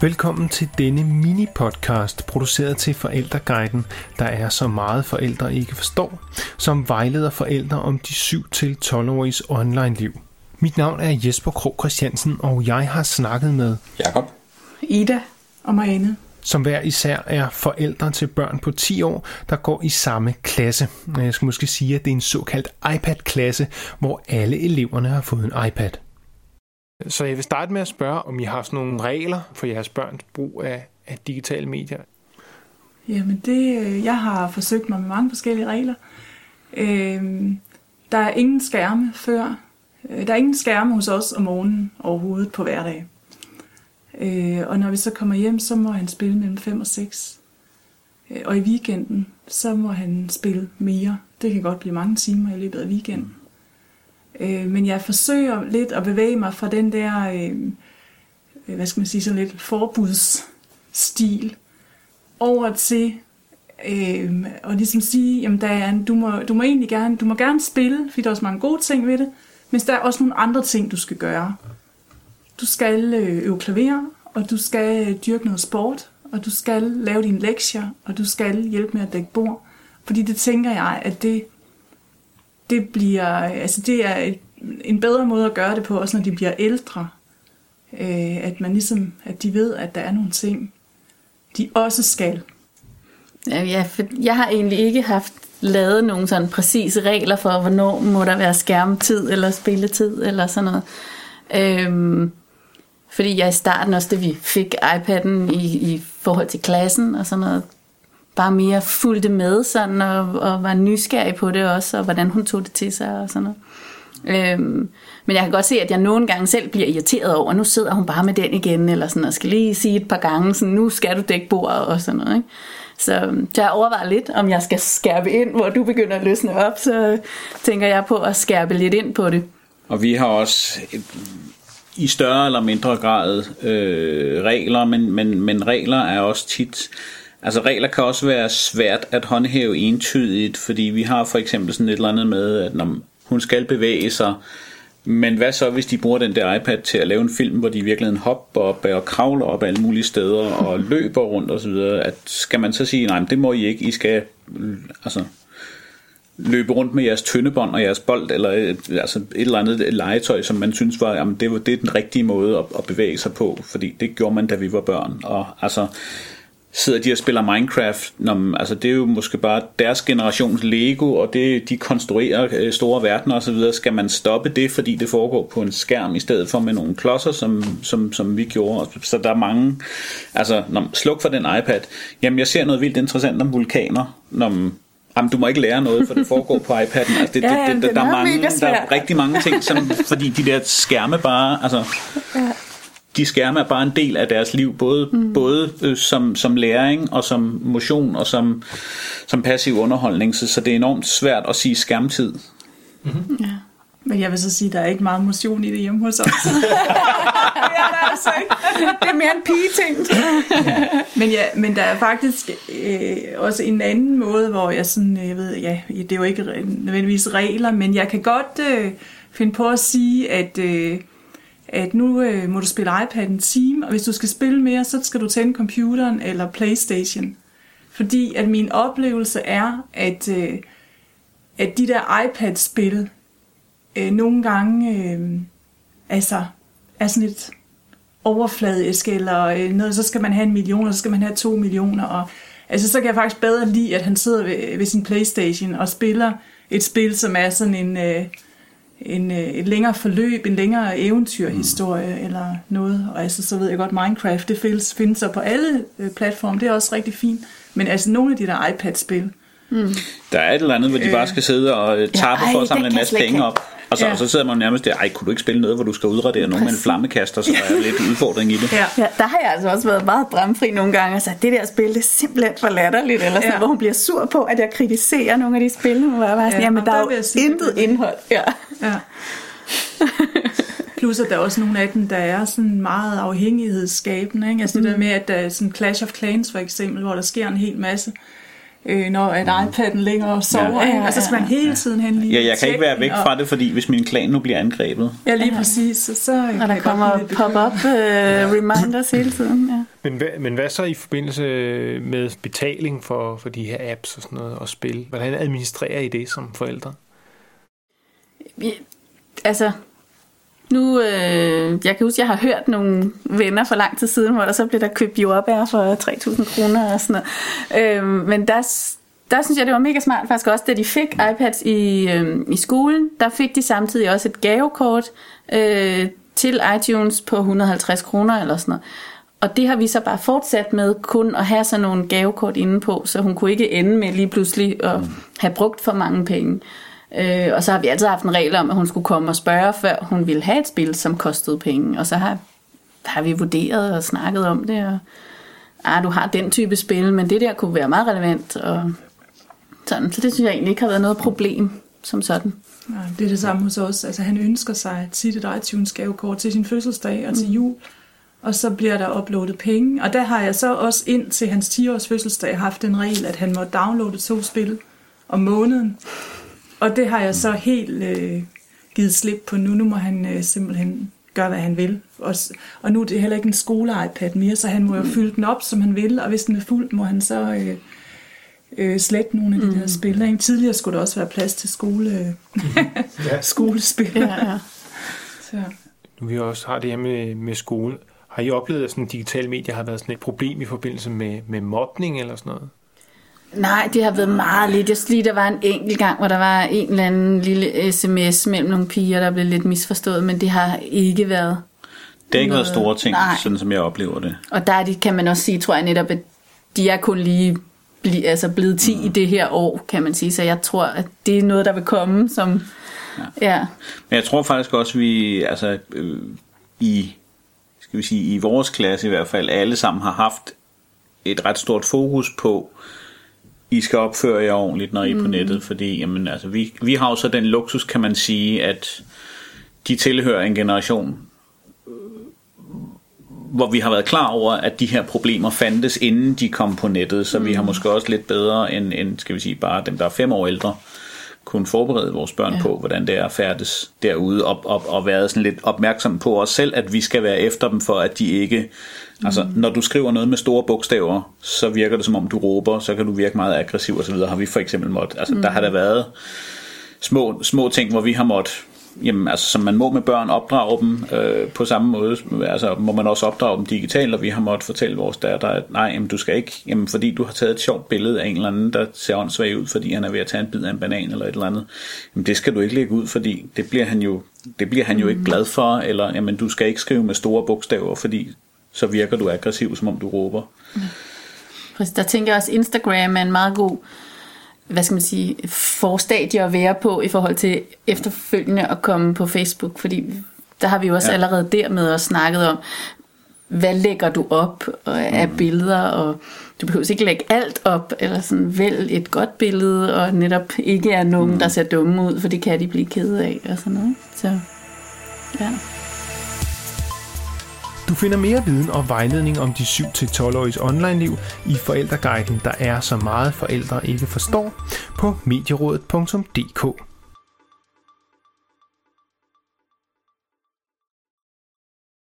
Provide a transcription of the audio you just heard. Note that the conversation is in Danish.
Velkommen til denne mini-podcast, produceret til Forældreguiden, der er så meget forældre ikke forstår, som vejleder forældre om de 7-12-åriges online-liv. Mit navn er Jesper Krog Christiansen, og jeg har snakket med Jakob, Ida og Marianne. som hver især er forældre til børn på 10 år, der går i samme klasse. Jeg skal måske sige, at det er en såkaldt iPad-klasse, hvor alle eleverne har fået en iPad. Så jeg vil starte med at spørge, om I har sådan nogle regler for jeres børns brug af, af digitale medier. Jamen det, øh, jeg har forsøgt mig med mange forskellige regler. Øh, der er ingen skærme før. Øh, der er ingen skærme hos os om morgenen overhovedet på hverdag. Øh, og når vi så kommer hjem, så må han spille mellem 5 og 6. Øh, og i weekenden, så må han spille mere. Det kan godt blive mange timer i løbet af weekenden. Øh, men jeg forsøger lidt at bevæge mig fra den der, øh, øh hvad skal man sige, sådan lidt forbudsstil over til øh, og ligesom sige, jamen der er en, du, må, du må egentlig gerne, du må gerne spille, fordi der er også mange gode ting ved det, men der er også nogle andre ting, du skal gøre. Du skal øh, øve klaver, og du skal øh, dyrke noget sport, og du skal lave dine lektier, og du skal hjælpe med at dække bord. Fordi det tænker jeg, at det, det bliver, altså det er et, en bedre måde at gøre det på, også når de bliver ældre. Øh, at man ligesom, at de ved, at der er nogle ting, de også skal. Ja, ja, for jeg har egentlig ikke haft lavet nogle sådan præcise regler for, hvornår må der være skærmtid eller spilletid eller sådan noget. Øhm, fordi jeg i starten også, da vi fik iPad'en i, i forhold til klassen og sådan noget, bare mere fulgte med sådan og, og var nysgerrig på det også, og hvordan hun tog det til sig og sådan noget. Øhm, men jeg kan godt se, at jeg nogle gange selv bliver irriteret over, nu sidder hun bare med den igen, eller sådan, og skal lige sige et par gange, sådan, nu skal du dække bordet og sådan noget. Ikke? Så, så jeg overvejer lidt, om jeg skal skærpe ind, hvor du begynder at løsne op, så tænker jeg på at skærpe lidt ind på det. og vi har også et, i større eller mindre grad øh, regler, men, men, men regler er også tit... Altså regler kan også være svært at håndhæve entydigt, fordi vi har for eksempel sådan et eller andet med, at når hun skal bevæge sig, men hvad så, hvis de bruger den der iPad til at lave en film, hvor de i virkeligheden hopper op og kravler op alle mulige steder og løber rundt og så videre, at skal man så sige, nej, men det må I ikke, I skal altså, løbe rundt med jeres tyndebånd og jeres bold, eller altså et eller andet legetøj, som man synes var, jamen det, var, det er den rigtige måde at, at bevæge sig på, fordi det gjorde man, da vi var børn. Og altså, sidder de og spiller Minecraft, man- altså det er jo måske bare deres generations Lego, og det, de konstruerer øh, store verdener osv., skal man stoppe det, fordi det foregår på en skærm, i stedet for med nogle klodser, som, som, som vi gjorde. Så der er mange, altså når, sluk for den iPad, jamen jeg ser noget vildt interessant om vulkaner, når Jamen, du må ikke lære noget, for det foregår på iPad'en. Altså, det, Ja, det, jamen, det, det, der, er mange, der er rigtig mange ting, som, fordi de der skærme bare, altså, de skærme er bare en del af deres liv, både, mm. både øh, som, som læring og som motion og som, som passiv underholdning, så, så det er enormt svært at sige skærmtid. Ja. Men jeg vil så sige, at der er ikke meget motion i det hjemme hos os. det er der altså ikke. Det er mere en pige-ting. Men, ja, men der er faktisk øh, også en anden måde, hvor jeg sådan, øh, jeg ved, ja, det er jo ikke nødvendigvis regler, men jeg kan godt øh, finde på at sige, at, øh, at nu øh, må du spille iPad en time, og hvis du skal spille mere, så skal du tænde computeren eller Playstation. Fordi at min oplevelse er, at, øh, at de der iPad-spil øh, nogle gange øh, altså, er sådan lidt overfladisk, eller øh, noget, så skal man have en million, og så skal man have to millioner, og altså, så kan jeg faktisk bedre lide, at han sidder ved, ved sin Playstation og spiller et spil, som er sådan en, øh, en, øh, et længere forløb, en længere eventyrhistorie, mm. eller noget, og altså, så ved jeg godt, Minecraft, det findes, findes så på alle øh, platforme, det er også rigtig fint, men altså nogle af de der iPad-spil, Der er et eller andet, hvor de bare skal sidde og øh, tappe ej, for at samle en masse penge op. Og så, Ja. og så sidder man nærmest der, ej, kunne du ikke spille noget, hvor du skal udradere nogen med en flammekaster, så der er lidt udfordring i det. ja. Ja, der har jeg altså også været meget bramfri nogle gange og sagt, det der spil, det er simpelthen for latterligt, eller sådan, Ja. hvor hun bliver sur på, at jeg kritiserer nogle af de spil, hvor jeg bare sådan, Ja, jamen der der er jo sige, intet det indhold. Ja. Ja. Plus at der er også nogle af dem, der er sådan meget afhængighedsskabende. Ikke? Altså mm. det der med, at der er sådan Clash of Clans for eksempel, hvor der sker en hel masse. Øh, når at iPad'en ligger og sover, Ja, ja, ja, og så skal man hele tiden hen lige Ja, jeg kan ikke være væk fra det, fordi hvis min klan nu bliver angrebet. Ja, lige præcis. Så, så Og der kommer pop-up uh, reminders hele tiden. Ja. Men hvad, men hvad så i forbindelse med betaling for, for de her apps og sådan noget, og spil? Hvordan administrerer I det som forældre? Vi, altså, nu, øh, jeg kan huske, jeg har hørt nogle venner for lang tid siden, hvor der så blev der købt jordbær for 3.000 kroner og sådan noget. Øh, men der, der synes jeg, det var mega smart faktisk også, da de fik iPads i, øh, i skolen, der fik de samtidig også et gavekort øh, til iTunes på 150 kroner eller sådan noget. Og det har vi så bare fortsat med kun at have sådan nogle gavekort inde på, så hun kunne ikke ende med lige pludselig at have brugt for mange penge. Øh, og så har vi altid haft en regel om, at hun skulle komme og spørge, før hun ville have et spil, som kostede penge. Og så har, har vi vurderet og snakket om det, og ah, du har den type spil, men det der kunne være meget relevant. Og sådan. Så det synes jeg egentlig ikke har været noget problem som sådan. Ja, det er det samme hos os. Altså, han ønsker sig tit et iTunes gavekort til sin fødselsdag og til jul. Og så bliver der uploadet penge. Og der har jeg så også ind til hans 10-års fødselsdag haft en regel, at han må downloade to spil om måneden. Og det har jeg så helt øh, givet slip på nu. Nu må han øh, simpelthen gøre, hvad han vil. Og, og nu er det heller ikke en skole-iPad mere, så han må jo fylde den op, som han vil. Og hvis den er fuld, må han så øh, øh, slette nogle af de mm. der spil. Ikke? Tidligere skulle der også være plads til skole, Ja. skolespil. Ja, ja. Så. Nu vi også har det her med, med skole. Har I oplevet, at sådan digitale medier har været sådan et problem i forbindelse med, med mobning eller sådan noget? Nej, det har været meget lidt. Jeg lige, der var en enkelt gang, hvor der var en eller anden lille sms mellem nogle piger, der blev lidt misforstået, men det har ikke været. Det har ikke været Noget- store ting, Nej. sådan som jeg oplever det. Og der er de, kan man også sige, tror jeg netop, at de er kun lige bli, altså blevet 10 mm. i det her år, kan man sige. Så jeg tror, at det er noget, der vil komme, som... Ja. ja. Men jeg tror faktisk også, at vi altså, øh, i, skal vi sige, i vores klasse i hvert fald, alle sammen har haft et ret stort fokus på, I skal opføre jer ordentligt, når I er på nettet, fordi jamen, altså, vi, vi har jo så den luksus, kan man sige, at de tilhører en generation, hvor vi har været klar over, at de her problemer fandtes, inden de kom på nettet, så vi har måske også lidt bedre end, end skal vi sige, bare dem, der er fem år ældre, kunne forberede vores børn ja. på, hvordan det er at færdes derude, og, og, og været sådan lidt opmærksom på os selv, at vi skal være efter dem, for at de ikke... Mm. Altså, når du skriver noget med store bogstaver, så virker det som om du råber, så kan du virke meget aggressiv osv. Har vi for eksempel måttet. Altså, mm. der har der været små, små ting, hvor vi har måttet jamen, altså, som man må med børn, opdrage dem øh, på samme måde. Altså, må man også opdrage dem digitalt, og vi har måttet fortælle vores datter, at nej, jamen, du skal ikke, jamen, fordi du har taget et sjovt billede af en eller anden, der ser åndssvag ud, fordi han er ved at tage en bid af en banan eller et eller andet. Jamen, det skal du ikke lægge ud, fordi det bliver han jo, det bliver han jo ikke glad for, eller jamen, du skal ikke skrive med store bogstaver, fordi så virker du aggressiv, som om du råber. Præcis. Der tænker jeg også, Instagram er en meget god hvad skal man sige, forstadie at være på i forhold til efterfølgende at komme på Facebook, fordi der har vi jo også ja. allerede dermed også snakket om, hvad lægger du op af mm. billeder, og du behøver ikke lægge alt op, eller sådan vælg et godt billede, og netop ikke er nogen, mm. der ser dumme ud, for det kan de blive kede af, og sådan noget. Så, ja. Du finder mere viden og vejledning om de 7-12-åriges online-liv i forældreguiden, der er så meget forældre ikke forstår, på medierådet.dk.